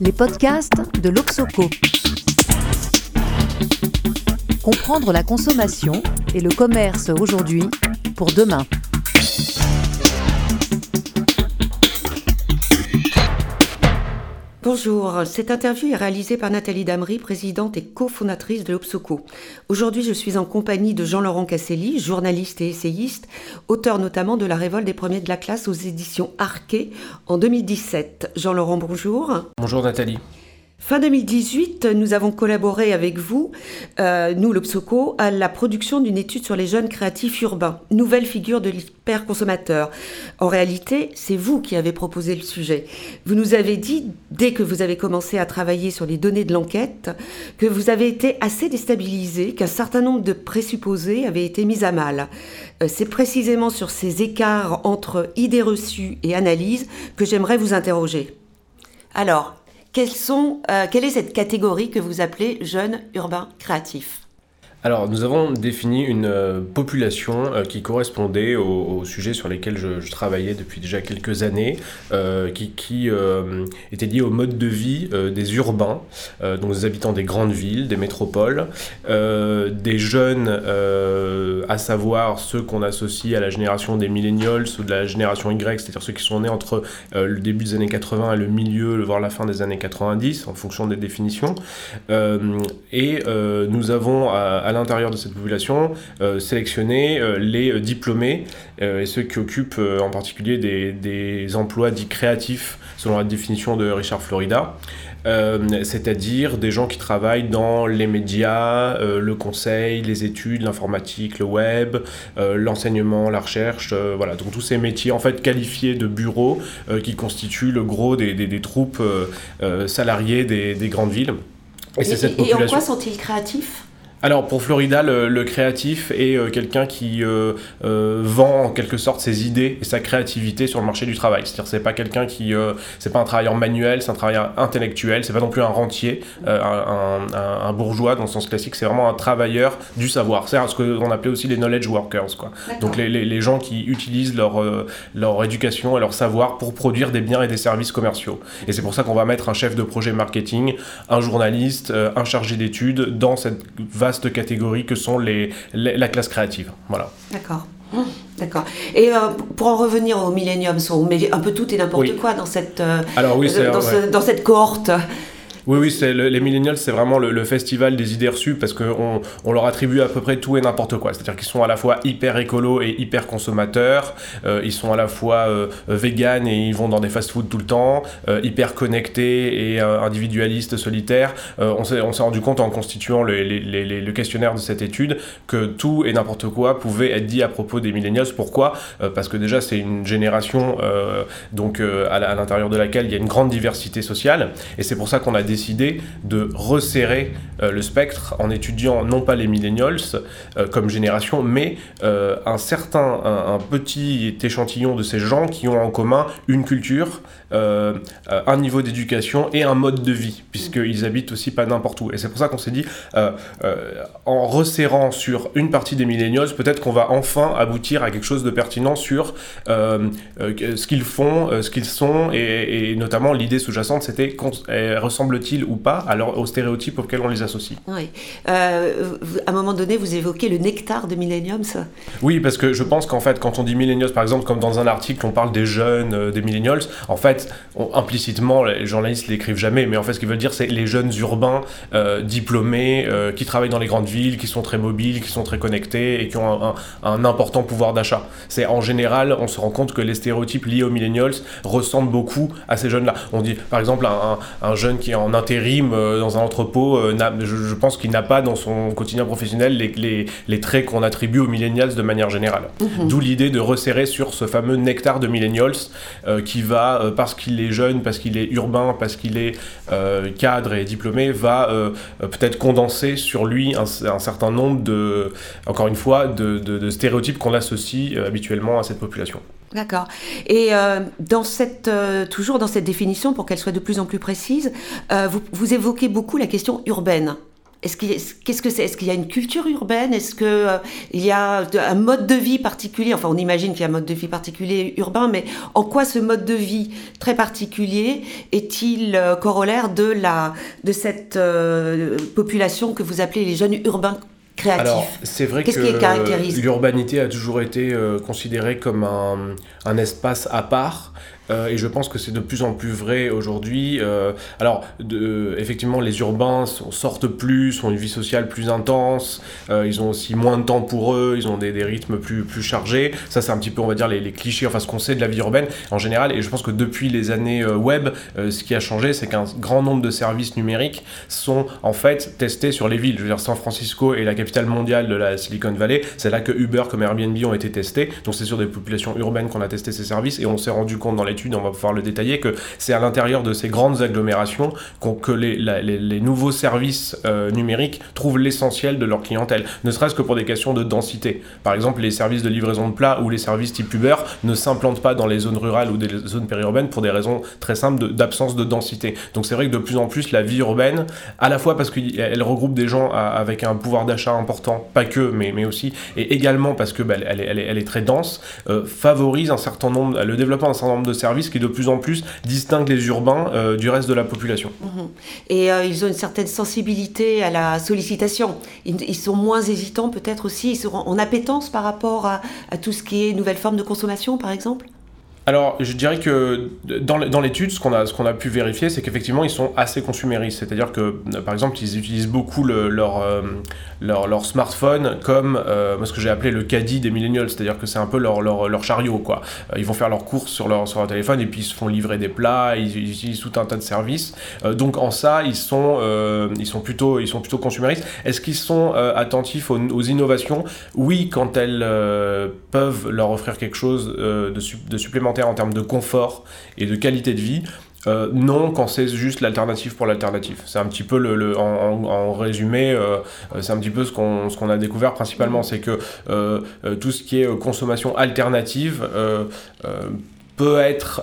les podcasts de l'Obsoco. Comprendre la consommation et le commerce aujourd'hui pour demain. Bonjour, cette interview est réalisée par Nathalie Damery, présidente et cofondatrice de l'Obsoco. Aujourd'hui, je suis en compagnie de Jean-Laurent Casselli, journaliste et essayiste, auteur notamment de La révolte des premiers de la classe aux éditions Arquet en 2017. Jean-Laurent, bonjour. Bonjour Nathalie. Fin 2018, nous avons collaboré avec vous, euh, nous l'Obsoco, à la production d'une étude sur les jeunes créatifs urbains, nouvelle figure de l'hyper-consommateur. En réalité, c'est vous qui avez proposé le sujet. Vous nous avez dit, dès que vous avez commencé à travailler sur les données de l'enquête, que vous avez été assez déstabilisé, qu'un certain nombre de présupposés avaient été mis à mal. Euh, c'est précisément sur ces écarts entre idées reçues et analyses que j'aimerais vous interroger. Alors, euh, quelle est cette catégorie que vous appelez jeunes urbains créatifs alors, nous avons défini une euh, population euh, qui correspondait aux, sujets sur lesquels je, travaillais depuis déjà quelques années, euh, qui, était liée au mode de vie des urbains, donc des habitants des grandes villes, des métropoles, des jeunes, à savoir ceux qu'on associe à la génération des millennials ou de la génération Y, c'est-à-dire ceux qui sont nés entre le début des années 80 et le milieu, voire la fin des années 90, en fonction des définitions. et nous avons l'intérieur de cette population, euh, sélectionner euh, les euh, diplômés et ceux qui occupent en particulier des, emplois dits créatifs selon la définition de Richard Florida. c'est-à-dire des gens qui travaillent dans les médias, le conseil, les études, l'informatique, le web, l'enseignement, la recherche, voilà, donc tous ces métiers en fait qualifiés de bureaux qui constituent le gros des, troupes salariées des, grandes villes. Et, et en quoi sont-ils créatifs? Alors pour Florida, le, créatif est euh, quelqu'un qui euh, euh, vend en quelque sorte ses idées et sa créativité sur le marché du travail. C'est-à-dire c'est pas quelqu'un qui, c'est pas un travailleur manuel, c'est un travailleur intellectuel, c'est pas non plus un rentier, un, bourgeois dans le sens classique, c'est vraiment un travailleur du savoir. C'est ce qu'on appelait aussi les knowledge workers, quoi. Donc les, les, gens qui utilisent leur leur éducation et leur savoir pour produire des biens et des services commerciaux. Et c'est pour ça qu'on va mettre un chef de projet marketing, un journaliste, un chargé d'études dans cette vaste catégories que sont les, la classe créative. Voilà. D'accord. D'accord. Et euh, pour en revenir aux millenniums, on met un peu tout et n'importe quoi dans cette, euh, Alors, oui, dans, dans, cette cohorte. Oui, oui, c'est les millennials, c'est vraiment le, festival des idées reçues parce qu'on on leur attribue à peu près tout et n'importe quoi. C'est-à-dire qu'ils sont à la fois hyper écolo et hyper consommateurs, euh, ils sont à la fois euh, vegan et ils vont dans des fast-foods tout le temps, euh, hyper connectés et individualistes, solitaires. on s'est rendu compte en constituant le, le, questionnaire de cette étude que tout et n'importe quoi pouvait être dit à propos des millennials. Pourquoi? Parce que déjà, c'est une génération donc à l'intérieur de laquelle il y a une grande diversité sociale et c'est pour ça qu'on a décidé de resserrer euh, le spectre en étudiant non pas les millennials euh, comme génération, mais euh, un certain, un, petit échantillon de ces gens qui ont en commun une culture, un niveau d'éducation et un mode de vie, puisqu'ils habitent aussi pas n'importe où. Et c'est pour ça qu'on s'est dit, en resserrant sur une partie des millennials, peut-être qu'on va enfin aboutir à quelque chose de pertinent sur ce qu'ils font, ce qu'ils sont, et, et notamment l'idée sous-jacente, c'était ressemble ou pas alors, aux stéréotypes auxquels on les associe Oui. Euh, à un moment donné, vous évoquez le nectar de Millenniums. Oui, parce que je pense qu'en fait, quand on dit Millennials, par exemple, comme dans un article, on parle des jeunes, euh, des Millennials, en fait, implicitement, les journalistes l'écrivent jamais, mais en fait, ce qu'ils veulent dire, c'est les jeunes urbains euh, diplômés qui travaillent dans les grandes villes, qui sont très mobiles, qui sont très connectés et qui ont un, un important pouvoir d'achat. C'est en général, on se rend compte que les stéréotypes liés aux Millennials ressemblent beaucoup à ces jeunes-là. On dit, par exemple, un, un jeune qui est en intérim euh, dans un entrepôt, euh, je, pense qu'il n'a pas dans son quotidien professionnel les, les, traits qu'on attribue aux millennials de manière générale. Mhm. D'où l'idée de resserrer sur ce fameux nectar de millennials euh, qui va, parce qu'il est jeune, parce qu'il est urbain, parce qu'il est cadre et diplômé, va peut-être condenser sur lui un, certain nombre de, encore une fois, de stéréotypes qu'on associe habituellement à cette population. D'accord. Et euh, dans cette, euh, toujours dans cette définition, pour qu'elle soit de plus en plus précise, euh, vous, vous, évoquez beaucoup la question urbaine. est-ce qu'est-ce que c'est? Est-ce qu'il y a une culture urbaine? Est-ce qu'il euh, il y a un mode de vie particulier? Enfin, on imagine qu'il y a un mode de vie particulier urbain, mais en quoi ce mode de vie très particulier est-il euh, corollaire de, la, de cette euh, population que vous appelez les jeunes urbains Alors, c'est vrai que l'urbanité a toujours été considérée comme un, un, espace à part. Euh, et je pense que c'est de plus en plus vrai aujourd'hui. Euh, alors, de, effectivement, les urbains sortent plus, ont une vie sociale plus intense, euh, ils ont aussi moins de temps pour eux, ils ont des, des rythmes plus, plus chargés. Ça, c'est un petit peu, on va dire, les, les, clichés, enfin, ce qu'on sait de la vie urbaine en général. Et je pense que depuis les années web, ce qui a changé, c'est qu'un grand nombre de services numériques sont en fait testés sur les villes. Je veux dire, San Francisco est la capitale mondiale de la Silicon Valley. C'est là que Uber comme Airbnb ont été testés. Donc, c'est sur des populations urbaines qu'on a testé ces services et on s'est rendu compte dans les on va pouvoir le détailler, que c'est à l'intérieur de ces grandes agglomérations que les, les, nouveaux services euh, numériques trouvent l'essentiel de leur clientèle, ne serait-ce que pour des questions de densité. Par exemple, les services de livraison de plats ou les services type Uber ne s'implantent pas dans les zones rurales ou des zones périurbaines pour des raisons très simples d'absence de, densité. Donc c'est vrai que de plus en plus, la vie urbaine, à la fois parce qu'elle regroupe des gens avec un pouvoir d'achat important, pas que, mais, mais aussi, et également parce que bah, elle, est, elle, est, très dense, euh, favorise un certain nombre, le développement d'un certain nombre de services qui de plus en plus distingue les urbains euh, du reste de la population. Mhm. Et euh, ils ont une certaine sensibilité à la sollicitation. Ils, sont moins hésitants peut-être aussi, ils seront en appétence par rapport à, à tout ce qui est nouvelle forme de consommation par exemple? Alors, je dirais que dans, l'étude, ce qu'on a, a pu vérifier, c'est qu'effectivement, ils sont assez consuméristes. C'est-à-dire que, par exemple, ils utilisent beaucoup leur, euh, leur, leur, smartphone comme euh, ce que j'ai appelé le caddie des millennials. C'est-à-dire que c'est un peu leur, leur, chariot, quoi. Euh, ils vont faire leurs courses sur leur, sur téléphone et puis ils se font livrer des plats, ils, utilisent tout un tas de services. donc, en ça, ils sont, ils sont, plutôt, ils sont plutôt consuméristes. Est-ce qu'ils sont attentifs aux, aux, innovations? Oui, quand elles peuvent leur offrir quelque chose de, de supplémentaire en termes de confort et de qualité de vie. Euh, non, quand c'est juste l'alternative pour l'alternative. C'est un petit peu le, en, résumé, euh, c'est un petit peu ce qu'on ce qu'on a découvert principalement, c'est que euh, tout ce qui est consommation alternative peut être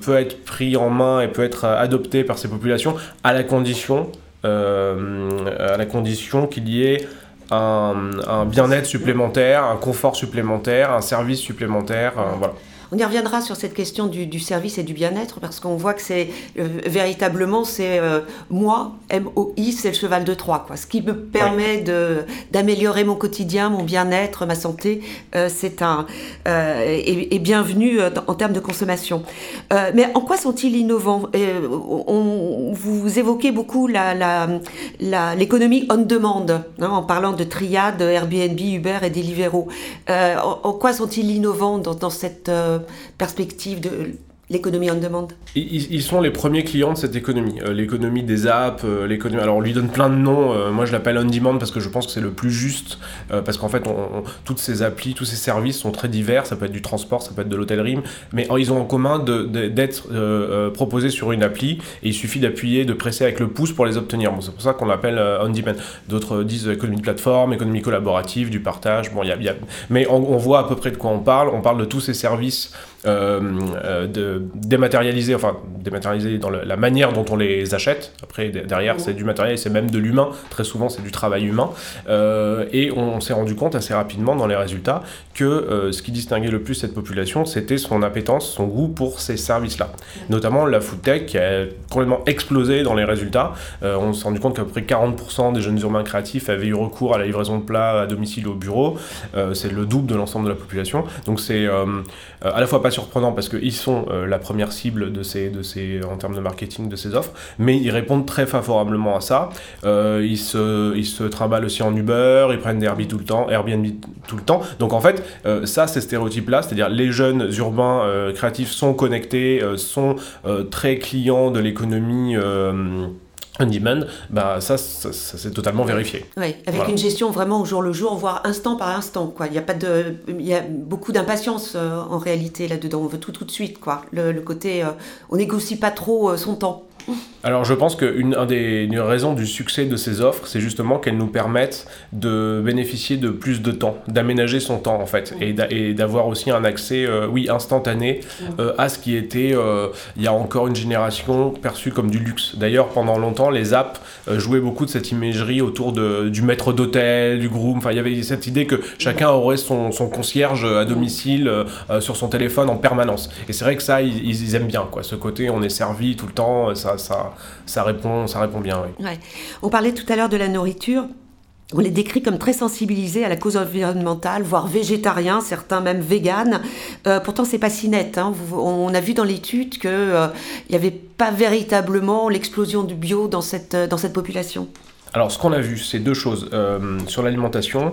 peut être pris en main et peut être adopté par ces populations à la condition à la condition qu'il y ait un, un bien-être supplémentaire, un confort supplémentaire, un service supplémentaire, voilà. On y reviendra sur cette question du, service et du bien-être parce qu'on voit que c'est euh, véritablement c'est euh, moi M-O-I c'est le cheval de Troie quoi. Ce qui me permet de d'améliorer mon quotidien, mon bien-être, ma santé, euh, c'est un et, bienvenue en termes de consommation. mais en quoi sont-ils innovants? On, Vous évoquez beaucoup la l'économie on demand hein, en parlant de triade Airbnb, Uber et Deliveroo. En, en, quoi sont-ils innovants dans, dans cette perspective de l'économie en demande? Ils, sont les premiers clients de cette économie. Euh, l'économie des apps, euh, l'économie. Alors on lui donne plein de noms. Euh, moi je l'appelle on demand parce que je pense que c'est le plus juste. parce qu'en fait, on, toutes ces applis, tous ces services sont très divers. Ça peut être du transport, ça peut être de l'hôtellerie, mais ils ont en commun d'être proposés sur une appli et il suffit d'appuyer, de presser avec le pouce pour les obtenir. C'est pour ça qu'on l'appelle on demand. D'autres disent économie de plateforme, économie collaborative, du partage. Bon, il y a, mais on, on voit à peu près de quoi on parle. On parle de tous ces services de dématérialisé, enfin dématérialisé dans la manière dont on les achète. Après, derrière, c'est du matériel, c'est même de l'humain. Très souvent, c'est du travail humain. Euh, et on, s'est rendu compte assez rapidement dans les résultats que euh, ce qui distinguait le plus cette population, c'était son appétence, son goût pour ces services-là. Notamment la food tech qui a complètement explosé dans les résultats. Euh, on s'est rendu compte qu'à peu près 40% des jeunes urbains créatifs avaient eu recours à la livraison de plats à domicile ou au bureau. c'est le double de l'ensemble de la population. Donc c'est à la fois pas surprenant parce qu'ils sont la première cible de ces, de ces, en termes de marketing de ces offres, mais ils répondent très favorablement à ça. Euh, ils, se, ils se trimballent aussi en Uber, ils prennent des Airbnb tout le temps, Airbnb tout le temps. Donc en fait, euh, ça, ces stéréotypes-là, c'est-à-dire les jeunes urbains euh, créatifs sont connectés, sont très clients de l'économie on demand, bah ça, ça, c'est totalement vérifié. Oui, avec une gestion vraiment au jour le jour, voire instant par instant. Quoi. Il y a pas de, il y a beaucoup d'impatience euh, en réalité là-dedans. On veut tout tout de suite. Quoi. Le, côté, euh, on négocie pas trop euh, son temps. Alors je pense qu'une un des raisons du succès de ces offres, c'est justement qu'elles nous permettent de bénéficier de plus de temps, d'aménager son temps en fait, et d'avoir aussi un accès, euh, oui, instantané euh, à ce qui était, euh, il y a encore une génération, perçu comme du luxe. D'ailleurs, pendant longtemps, les apps jouaient beaucoup de cette imagerie autour de, du maître d'hôtel, du groom, enfin il y avait cette idée que chacun aurait son, son concierge à domicile sur son téléphone en permanence. Et c'est vrai que ça, ils, ils, aiment bien, quoi. Ce côté, on est servi tout le temps, ça... ça ça répond, ça répond bien. Oui. On parlait tout à l'heure de la nourriture. On les décrit comme très sensibilisés à la cause environnementale, voire végétariens, certains même véganes. Euh, pourtant, c'est pas si net. Hein. On a vu dans l'étude qu'il euh, n'y avait pas véritablement l'explosion du bio dans cette, dans cette population. Alors, ce qu'on a vu, c'est deux choses. Euh, sur l'alimentation,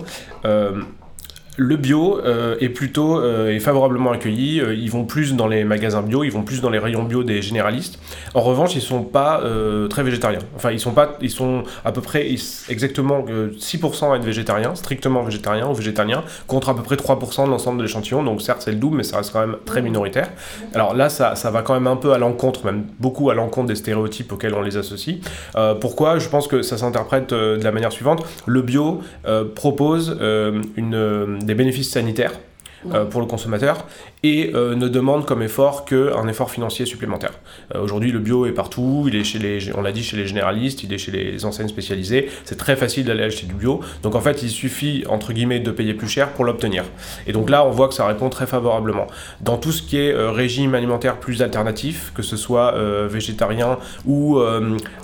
le bio euh, est plutôt euh, est favorablement accueilli. Euh, ils vont plus dans les magasins bio, ils vont plus dans les rayons bio des généralistes. En revanche, ils sont pas très végétariens. Enfin, ils sont pas, ils sont à peu près exactement 6% à être végétariens, strictement végétariens ou végétaliens, contre à peu près 3% de l'ensemble de l'échantillon. Donc certes, c'est le double, mais ça reste quand même très minoritaire. Alors là, ça, ça va quand même un peu à l'encontre, même beaucoup à l'encontre des stéréotypes auxquels on les associe. pourquoi? Je pense que ça s'interprète de la manière suivante. Le bio propose une des bénéfices sanitaires euh, pour le consommateur et euh, ne demande comme effort qu'un effort financier supplémentaire. Euh, aujourd'hui, le bio est partout, il est chez les, on l'a dit, chez les généralistes, il est chez les enseignes spécialisées. C'est très facile d'aller acheter du bio. Donc en fait, il suffit entre guillemets de payer plus cher pour l'obtenir. Et donc là, on voit que ça répond très favorablement. Dans tout ce qui est régime alimentaire plus alternatif, que ce soit végétarien ou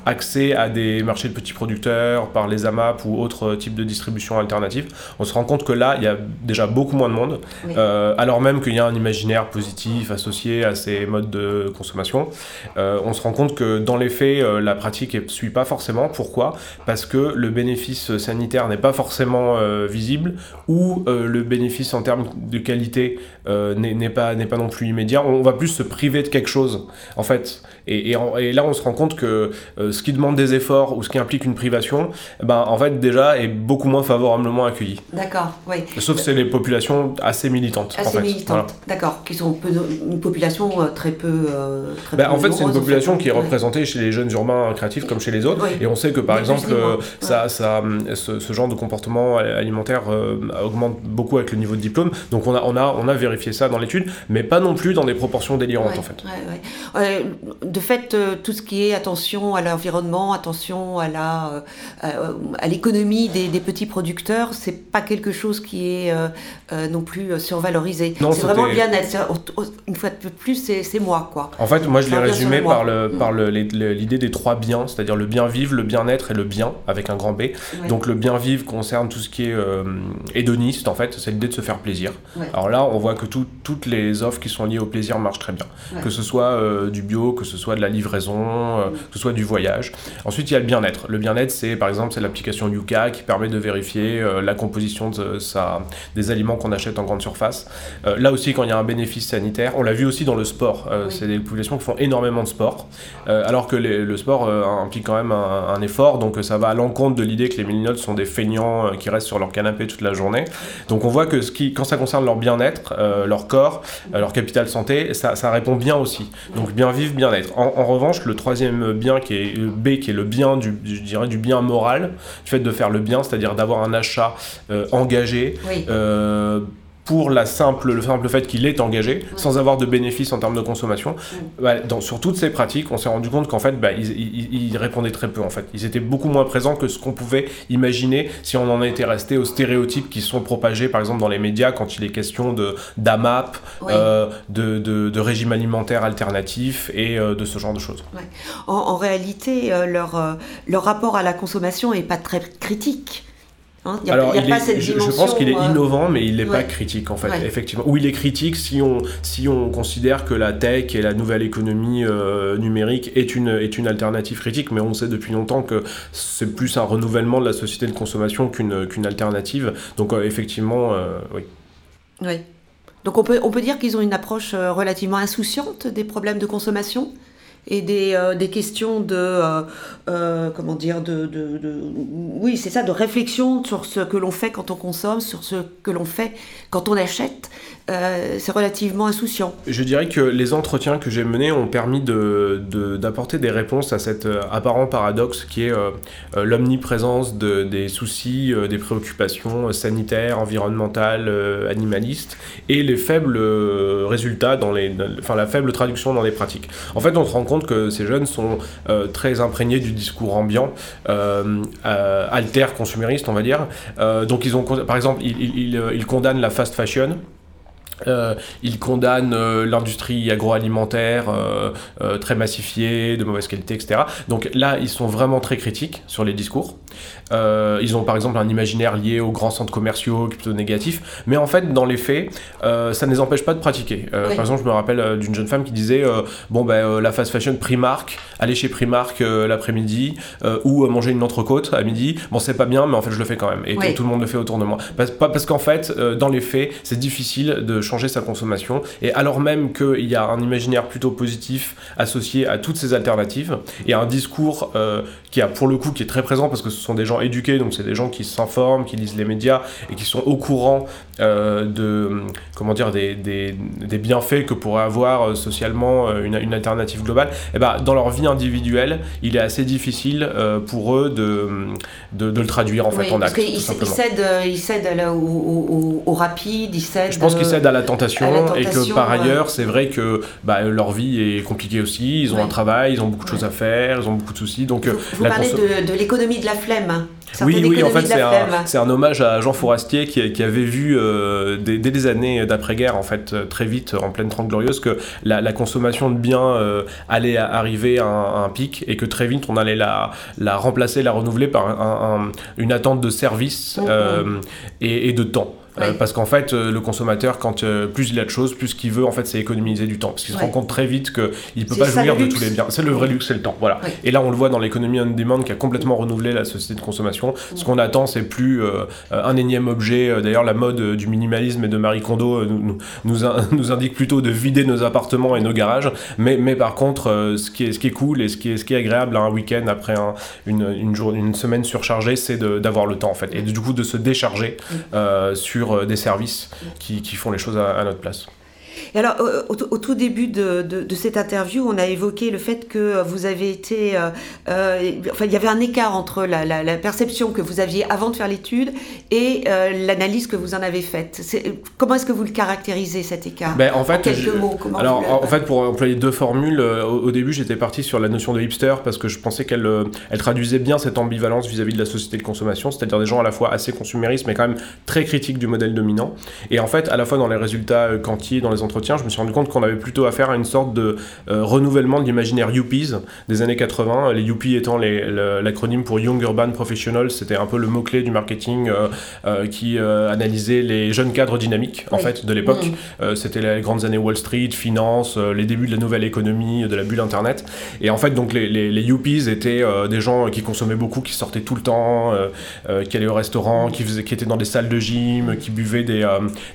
accès à des marchés de petits producteurs par les AMAP ou autres types de distribution alternative, on se rend compte que là, il y a déjà beaucoup moins de monde. Euh, alors même qu'il y a un imaginaire positif associé à ces modes de consommation. Euh, on se rend compte que dans les faits, euh, la pratique ne suit pas forcément. Pourquoi? Parce que le bénéfice sanitaire n'est pas forcément visible ou le bénéfice en termes de qualité n'est pas, pas non plus immédiat. On va plus se priver de quelque chose, en fait. Et, et, là, on se rend compte que ce qui demande des efforts ou ce qui implique une privation, ben, en fait, déjà, est beaucoup moins favorablement accueilli. D'accord, oui. Sauf que c'est les populations assez militantes. Assez militantes, d'accord. Qui sont une population euh, très peu. Euh, bah, en fait, c'est une population qui est représentée chez les jeunes urbains créatifs comme chez les autres. Et on sait que par exemple, euh, ça, ça, ce, genre de comportement alimentaire augmente beaucoup avec le niveau de diplôme. Donc on a, on a, on a vérifié ça dans l'étude, mais pas non plus dans des proportions délirantes en fait. de fait, tout ce qui est attention à l'environnement, attention à la, à l'économie des, des, petits producteurs, c'est pas quelque chose qui est non plus survalorisé. C'est vraiment le bien-être. Une fois de plus, c'est moi, quoi. En fait, moi, je l'ai résumé par le mm. par l'idée des trois biens, c'est-à-dire le bien vivre, le bien-être et le bien avec un grand B. Donc le bien vivre concerne tout ce qui est euh, hédoniste, en fait, c'est l'idée de se faire plaisir. Alors là, on voit que toutes les offres qui sont liées au plaisir marchent très bien. Que ce soit euh, du bio, que ce soit de la livraison, euh, mm. que ce soit du voyage. Ensuite, il y a le bien-être. Le bien-être, c'est par exemple, c'est l'application Yuka qui permet de vérifier la composition de sa, des aliments qu'on achète en grande surface Euh, là aussi, quand il y a un bénéfice sanitaire, on l'a vu aussi dans le sport. Euh, c'est des populations qui font énormément de sport, euh, alors que le sport implique quand même un, effort, donc ça va à l'encontre de l'idée que les millennials sont des feignants qui restent sur leur canapé toute la journée. Donc on voit que ce qui, quand ça concerne leur bien-être, leur corps, leur capital santé, ça, ça, répond bien aussi. Donc bien vivre, bien-être. En, revanche, le troisième bien qui est B, qui est le bien du, je dirais, du bien moral, du fait de faire le bien, c'est-à-dire d'avoir un achat engagé pour la simple, le simple fait qu'il est engagé, sans avoir de bénéfices en termes de consommation. Bah, dans, sur toutes ces pratiques, on s'est rendu compte qu'en fait, bah, ils, répondaient très peu. En fait, ils étaient beaucoup moins présents que ce qu'on pouvait imaginer si on en était resté aux stéréotypes qui sont propagés, par exemple, dans les médias quand il est question de d'AMAP, euh, de, de, de, régime alimentaire alternatif et euh, de ce genre de choses. En, réalité, euh, leur, leur rapport à la consommation est pas très critique. Hein, Alors, je, pense qu'il est euh, innovant, mais il n'est pas critique en fait, effectivement. Ou il est critique si on, si on considère que la tech et la nouvelle économie euh, numérique est une, est une alternative critique, mais on sait depuis longtemps que c'est plus un renouvellement de la société de consommation qu'une qu'une alternative. Donc, euh, effectivement, oui. Oui. Donc, on peut, on peut dire qu'ils ont une approche relativement insouciante des problèmes de consommation? Et des, euh, des questions de euh, euh, comment dire de oui c'est ça de réflexion sur ce que l'on fait quand on consomme sur ce que l'on fait quand on achète c'est relativement insouciant. Je dirais que les entretiens que j'ai menés ont permis d'apporter de, des réponses à cet apparent paradoxe qui est l'omniprésence de, des soucis, des préoccupations sanitaires, environnementales, animalistes et les faibles résultats dans enfin la faible traduction dans les pratiques. En fait, on se rend compte que ces jeunes sont très imprégnés du discours ambiant, alter consumériste, on va dire. donc ils ont, par exemple, ils condamnent la fast fashion. Euh, il condamne euh, l'industrie agroalimentaire euh, très massifiée, de mauvaise qualité, etc. Donc là, ils sont vraiment très critiques sur les discours. ils ont par exemple un imaginaire lié aux grands centres commerciaux qui est plutôt négatif, mais en fait, dans les faits, ça ne les empêche pas de pratiquer. Par exemple, je me rappelle d'une jeune femme qui disait Bon, ben, la fast fashion Primark, aller chez Primark l'après-midi ou manger une entrecôte à midi, bon, c'est pas bien, mais en fait, je le fais quand même. Et tout le monde le fait autour de moi. Parce, parce qu'en fait, dans les faits, c'est difficile de changer sa consommation. Et alors même qu'il y a un imaginaire plutôt positif associé à toutes ces alternatives, et un discours euh, qui a pour le coup qui est très présent parce que ce sont des gens éduqués, donc c'est des gens qui s'informent, qui lisent les médias et qui sont au courant euh, de comment dire des, des, des, bienfaits que pourrait avoir euh, socialement une, une, alternative globale. Et ben dans leur vie individuelle, il est assez difficile pour eux de, de, le traduire en fait en acte. Ils cèdent, ils cèdent au, au, rapide, ils cèdent. Je pense qu'ils cèdent à la tentation, et que par ailleurs, c'est vrai que bah, leur vie est compliquée aussi. Ils ont un travail, ils ont beaucoup de choses à faire, ils ont beaucoup de soucis. Donc, vous, vous parlez de, l'économie de la flemme. Oui, oui, en fait, c'est un, un, hommage à Jean Forestier qui, qui avait vu euh, dès, des années d'après-guerre, en fait, euh, très vite, en pleine Trente Glorieuse, que la, consommation de biens euh, allait arriver à un, pic et que très vite, on allait la, la remplacer, la renouveler par un, une attente de service mm-hmm. et, et, de temps. Euh, parce qu'en fait, euh, le consommateur, quand euh, plus il a de choses, plus ce qu'il veut, en fait, c'est économiser du temps. Parce qu'il se rend compte très vite qu'il ne peut pas jouir de tous les biens. C'est le vrai luxe, c'est le temps. Voilà. Et là, on le voit dans l'économie on-demand qui a complètement renouvelé la société de consommation. Ce qu'on attend, c'est plus un énième objet. D'ailleurs, la mode du minimalisme et de Marie Kondo nous, nous, nous, indique plutôt de vider nos appartements et nos garages. Mais, mais par contre, ce, qui est, ce qui est cool et ce qui est, ce qui est agréable à un week-end après une, une, jour, une semaine surchargée, c'est d'avoir le temps, en fait. Et du coup, de se décharger sur euh, des services qui, font les choses à notre place. Et alors, au, tout début de, de, cette interview, on a évoqué le fait que vous avez été. Euh, euh, enfin, il y avait un écart entre la, la, perception que vous aviez avant de faire l'étude et euh, l'analyse que vous en avez faite. comment est-ce que vous le caractérisez, cet écart? Ben, en, fait, quelques mots Alors, en fait, pour employer deux formules, au, début, j'étais parti sur la notion de hipster parce que je pensais qu'elle elle traduisait bien cette ambivalence vis-à-vis de la société de consommation, c'est-à-dire des gens à la fois assez consuméristes, mais quand même très critiques du modèle dominant. Et en fait, à la fois dans les résultats quantiers, dans les entretiens, je me suis rendu compte qu'on avait plutôt affaire à une sorte de euh, renouvellement de l'imaginaire Yuppies des années 80. Les Yuppies étant l'acronyme pour Young Urban Professionals, c'était un peu le mot-clé du marketing euh, euh, qui analysait les jeunes cadres dynamiques en fait de l'époque. Mm. c'était les grandes années Wall Street, finance, les débuts de la nouvelle économie, de la bulle Internet. Et en fait, donc les, les, Yuppies étaient des gens qui consommaient beaucoup, qui sortaient tout le temps, qui allaient au restaurant, qui, faisaient, qui étaient dans des salles de gym, qui buvaient des,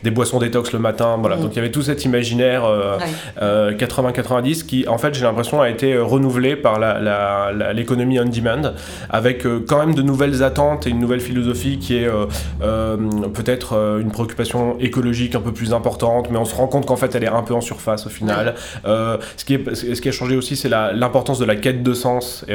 des boissons détox le matin. Voilà. Mm. Donc il y avait tout cette imaginaire 80-90 euh, euh, qui, en fait, j'ai l'impression a été euh, renouvelé par l'économie on-demand avec quand même de nouvelles attentes et une nouvelle philosophie qui est peut-être une préoccupation écologique un peu plus importante, mais on se rend compte qu'en fait, elle est un peu en surface au final. ce, qui est, ce qui a changé aussi, c'est l'importance de la quête de sens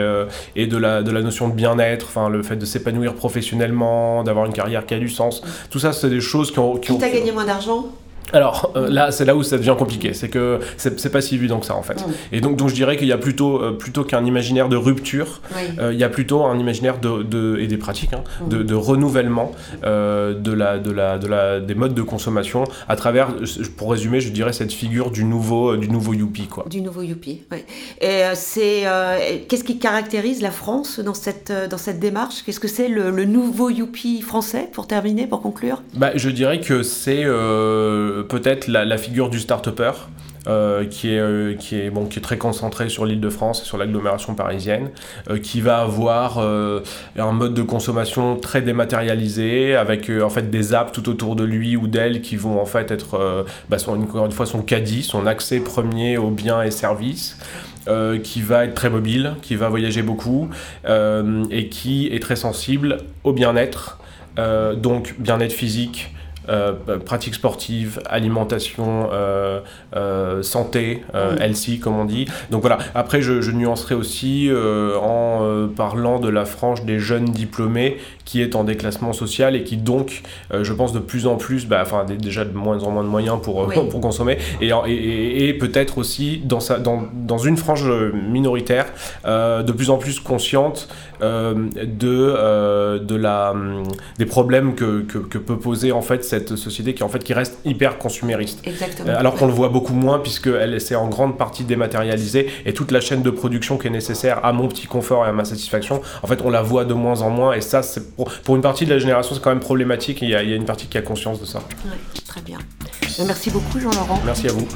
et de la, de la notion de bien-être, enfin, le fait de s'épanouir professionnellement, d'avoir une carrière qui a du sens. Tout ça, c'est des choses qui ont. Qui, qui gagné moins d'argent? Alors euh, là, c'est là où ça devient compliqué, c'est que c'est pas si évident que ça en fait. Mm. Et donc, donc je dirais qu'il y a plutôt, euh, plutôt qu'un imaginaire de rupture, euh, il y a plutôt un imaginaire de, de et des pratiques, hein, de, mm. de, renouvellement de la, de la, de la, des modes de consommation à travers, pour résumer, je dirais cette figure du nouveau, du nouveau youpi quoi. Du nouveau youpi. Oui. Et c'est qu'est-ce qui caractérise la France dans cette dans cette démarche? Qu'est-ce que c'est le, le, nouveau youpi français pour terminer, pour conclure? Bah, je dirais que c'est peut-être la, figure du start-upper. Euh, qui, est, euh, qui, est, bon, qui est très concentré sur l'île de France et sur l'agglomération parisienne, euh, qui va avoir un mode de consommation très dématérialisé, avec en fait des apps tout autour de lui ou d'elle qui vont en fait être, bah, encore une fois, son caddie, son accès premier aux biens et services. qui va être très mobile, qui va voyager beaucoup et qui est très sensible au bien-être, donc bien-être physique, pratiques sportives, alimentation, santé, healthy comme on dit. Donc voilà, après je, je nuancerai aussi en parlant de la frange des jeunes diplômés qui est en déclassement social et qui donc, je pense, de plus en plus, bah, enfin déjà de moins en moins de moyens pour, pour consommer et, et, et peut-être aussi dans, sa, dans, dans une frange minoritaire euh, de plus en plus consciente euh, de, euh, de la, des problèmes que, que, peut poser en fait cette société qui en fait qui reste hyper consumériste. Exactement. alors qu'on le voit beaucoup moins puisqu'elle s'est en grande partie dématérialisée et toute la chaîne de production qui est nécessaire à mon petit confort et à ma satisfaction, en fait on la voit de moins en moins et ça c'est pour, pour, une partie de la génération c'est quand même problématique il y, a, il y, a, une partie qui a conscience de ça. très bien. Merci beaucoup Jean-Laurent. Merci à vous.